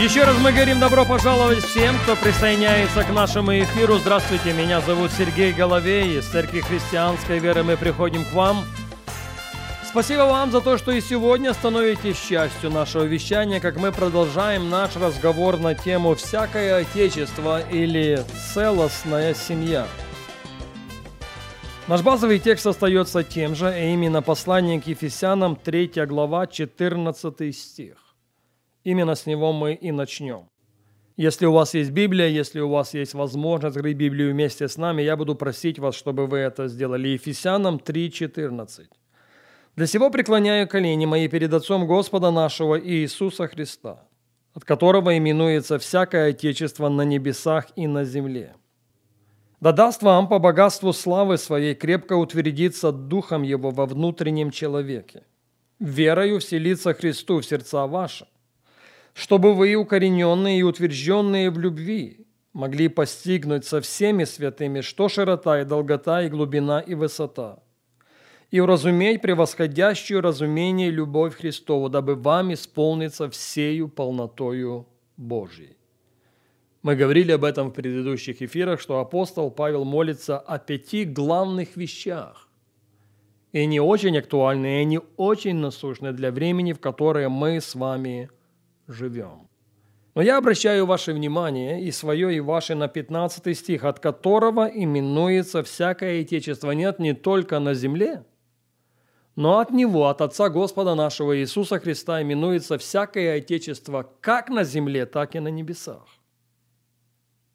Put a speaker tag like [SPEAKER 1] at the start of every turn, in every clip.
[SPEAKER 1] Еще раз мы говорим добро пожаловать всем, кто присоединяется к нашему эфиру. Здравствуйте, меня зовут Сергей Головей. Из Церкви Христианской Веры мы приходим к вам. Спасибо вам за то, что и сегодня становитесь частью нашего вещания, как мы продолжаем наш разговор на тему «Всякое Отечество» или «Целостная семья». Наш базовый текст остается тем же, а именно послание к Ефесянам, 3 глава, 14 стих. Именно с него мы и начнем. Если у вас есть Библия, если у вас есть возможность открыть Библию вместе с нами, я буду просить вас, чтобы вы это сделали. Ефесянам 3.14. «Для сего преклоняю колени мои перед Отцом Господа нашего Иисуса Христа, от которого именуется всякое Отечество на небесах и на земле. Да даст вам по богатству славы своей крепко утвердиться Духом Его во внутреннем человеке, верою вселиться Христу в сердца ваши, чтобы вы, укорененные и утвержденные в любви, могли постигнуть со всеми святыми, что широта и долгота и глубина и высота, и уразуметь превосходящую разумение любовь Христову, дабы вам исполниться всею полнотою Божьей. Мы говорили об этом в предыдущих эфирах, что апостол Павел молится о пяти главных вещах. И они очень актуальны, и они очень насущны для времени, в которое мы с вами живем. Но я обращаю ваше внимание, и свое, и ваше, на 15 стих, от которого именуется всякое отечество нет не только на земле, но от Него, от Отца Господа нашего Иисуса Христа, именуется всякое отечество как на земле, так и на небесах.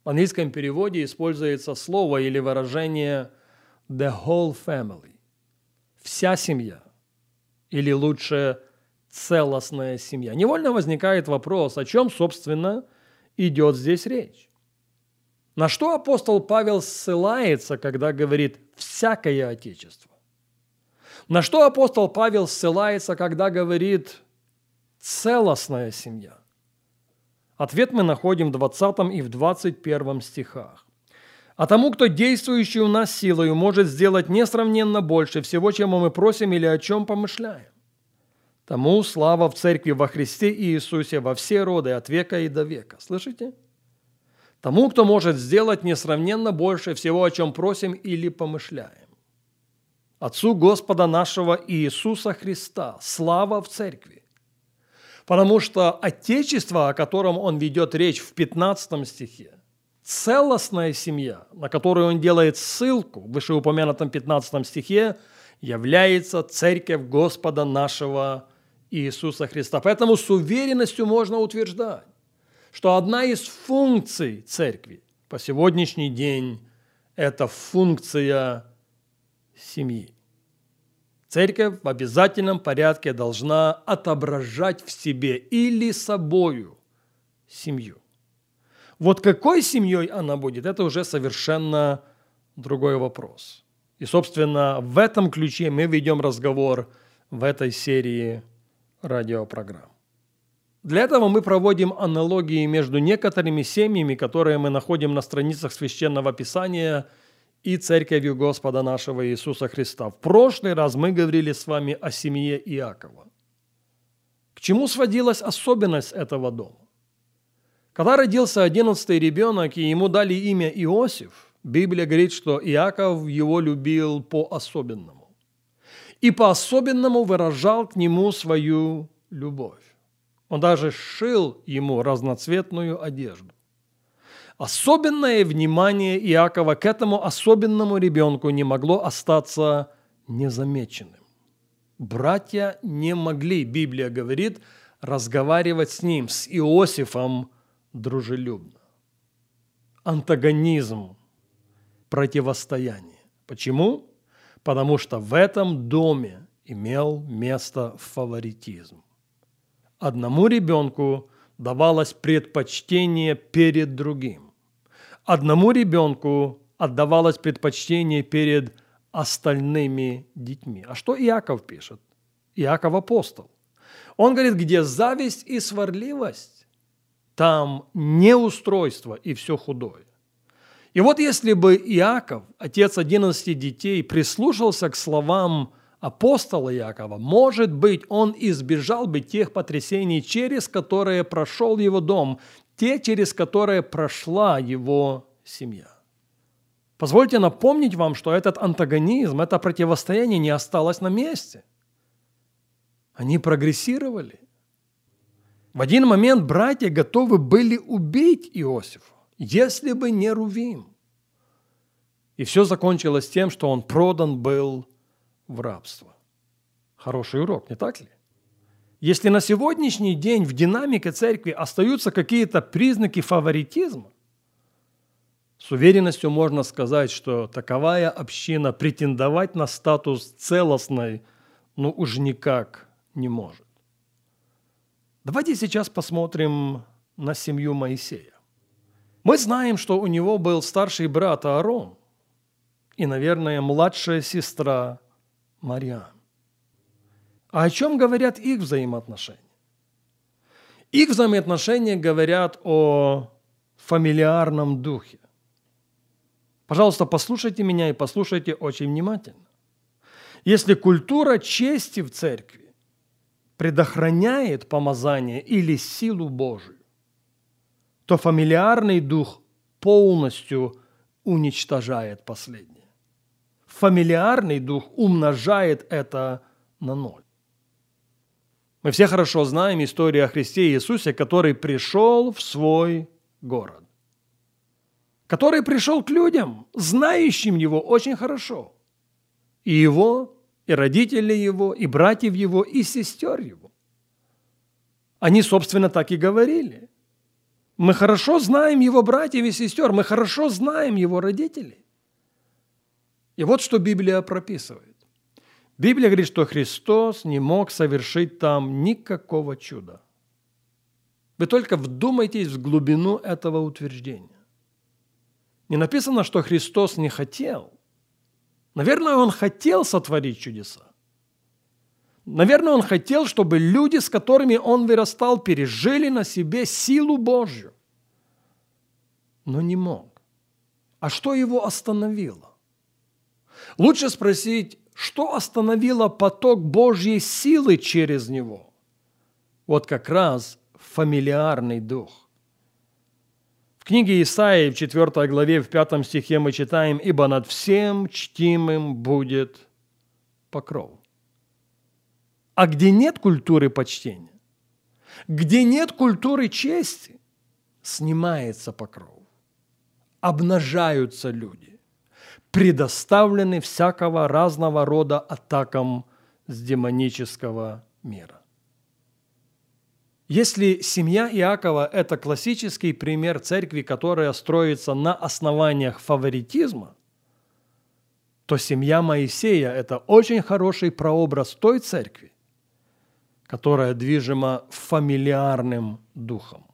[SPEAKER 1] В английском переводе используется слово или выражение «the whole family» – «вся семья», или лучше – целостная семья. Невольно возникает вопрос, о чем, собственно, идет здесь речь. На что апостол Павел ссылается, когда говорит «всякое отечество»? На что апостол Павел ссылается, когда говорит «целостная семья»? Ответ мы находим в 20 и в 21 стихах. «А тому, кто действующий у нас силою, может сделать несравненно больше всего, чем мы просим или о чем помышляем. Тому слава в Церкви во Христе Иисусе во все роды, от века и до века. Слышите? Тому, кто может сделать несравненно больше всего, о чем просим или помышляем. Отцу Господа нашего Иисуса Христа слава в Церкви. Потому что Отечество, о котором он ведет речь в 15 стихе, целостная семья, на которую он делает ссылку в вышеупомянутом 15 стихе, является Церковь Господа нашего Иисуса Христа. Поэтому с уверенностью можно утверждать, что одна из функций церкви по сегодняшний день – это функция семьи. Церковь в обязательном порядке должна отображать в себе или собою семью. Вот какой семьей она будет, это уже совершенно другой вопрос. И, собственно, в этом ключе мы ведем разговор в этой серии радиопрограмм. Для этого мы проводим аналогии между некоторыми семьями, которые мы находим на страницах Священного Писания и Церковью Господа нашего Иисуса Христа. В прошлый раз мы говорили с вами о семье Иакова. К чему сводилась особенность этого дома? Когда родился одиннадцатый ребенок, и ему дали имя Иосиф, Библия говорит, что Иаков его любил по-особенному и по-особенному выражал к нему свою любовь. Он даже шил ему разноцветную одежду. Особенное внимание Иакова к этому особенному ребенку не могло остаться незамеченным. Братья не могли, Библия говорит, разговаривать с ним, с Иосифом дружелюбно. Антагонизм, противостояние. Почему? Потому что в этом доме имел место фаворитизм. Одному ребенку давалось предпочтение перед другим. Одному ребенку отдавалось предпочтение перед остальными детьми. А что Иаков пишет? Иаков апостол. Он говорит, где зависть и сварливость, там неустройство и все худое. И вот если бы Иаков, отец 11 детей, прислушался к словам апостола Иакова, может быть, он избежал бы тех потрясений, через которые прошел его дом, те, через которые прошла его семья. Позвольте напомнить вам, что этот антагонизм, это противостояние не осталось на месте. Они прогрессировали. В один момент братья готовы были убить Иосифа если бы не Рувим. И все закончилось тем, что он продан был в рабство. Хороший урок, не так ли? Если на сегодняшний день в динамике церкви остаются какие-то признаки фаворитизма, с уверенностью можно сказать, что таковая община претендовать на статус целостной, ну уж никак не может. Давайте сейчас посмотрим на семью Моисея. Мы знаем, что у него был старший брат Аарон и, наверное, младшая сестра Мариам. А о чем говорят их взаимоотношения? Их взаимоотношения говорят о фамильярном духе. Пожалуйста, послушайте меня и послушайте очень внимательно. Если культура чести в церкви предохраняет помазание или силу Божию, то фамильярный дух полностью уничтожает последнее. Фамильярный дух умножает это на ноль. Мы все хорошо знаем историю о Христе Иисусе, который пришел в свой город. Который пришел к людям, знающим его очень хорошо. И его, и родители его, и братьев его, и сестер его. Они, собственно, так и говорили. Мы хорошо знаем его братьев и сестер, мы хорошо знаем его родителей. И вот что Библия прописывает. Библия говорит, что Христос не мог совершить там никакого чуда. Вы только вдумайтесь в глубину этого утверждения. Не написано, что Христос не хотел. Наверное, Он хотел сотворить чудеса. Наверное, он хотел, чтобы люди, с которыми он вырастал, пережили на себе силу Божью. Но не мог. А что его остановило? Лучше спросить, что остановило поток Божьей силы через него? Вот как раз фамильярный дух. В книге Исаии в 4 главе в 5 стихе мы читаем «Ибо над всем чтимым будет покров». А где нет культуры почтения, где нет культуры чести, снимается покров. Обнажаются люди, предоставлены всякого разного рода атакам с демонического мира. Если семья Иакова – это классический пример церкви, которая строится на основаниях фаворитизма, то семья Моисея – это очень хороший прообраз той церкви, которая движима фамильярным духом.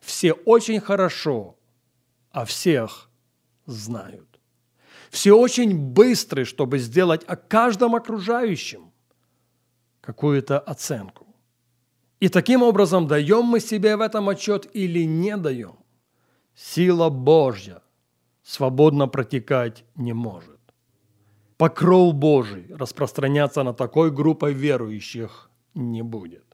[SPEAKER 1] Все очень хорошо о всех знают. Все очень быстры, чтобы сделать о каждом окружающем какую-то оценку. И таким образом даем мы себе в этом отчет или не даем. Сила Божья свободно протекать не может. Покров Божий распространяться на такой группой верующих не будет.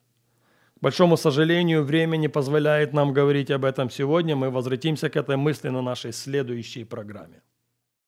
[SPEAKER 1] К большому сожалению, время не позволяет нам говорить об этом сегодня. Мы возвратимся к этой мысли на нашей следующей программе.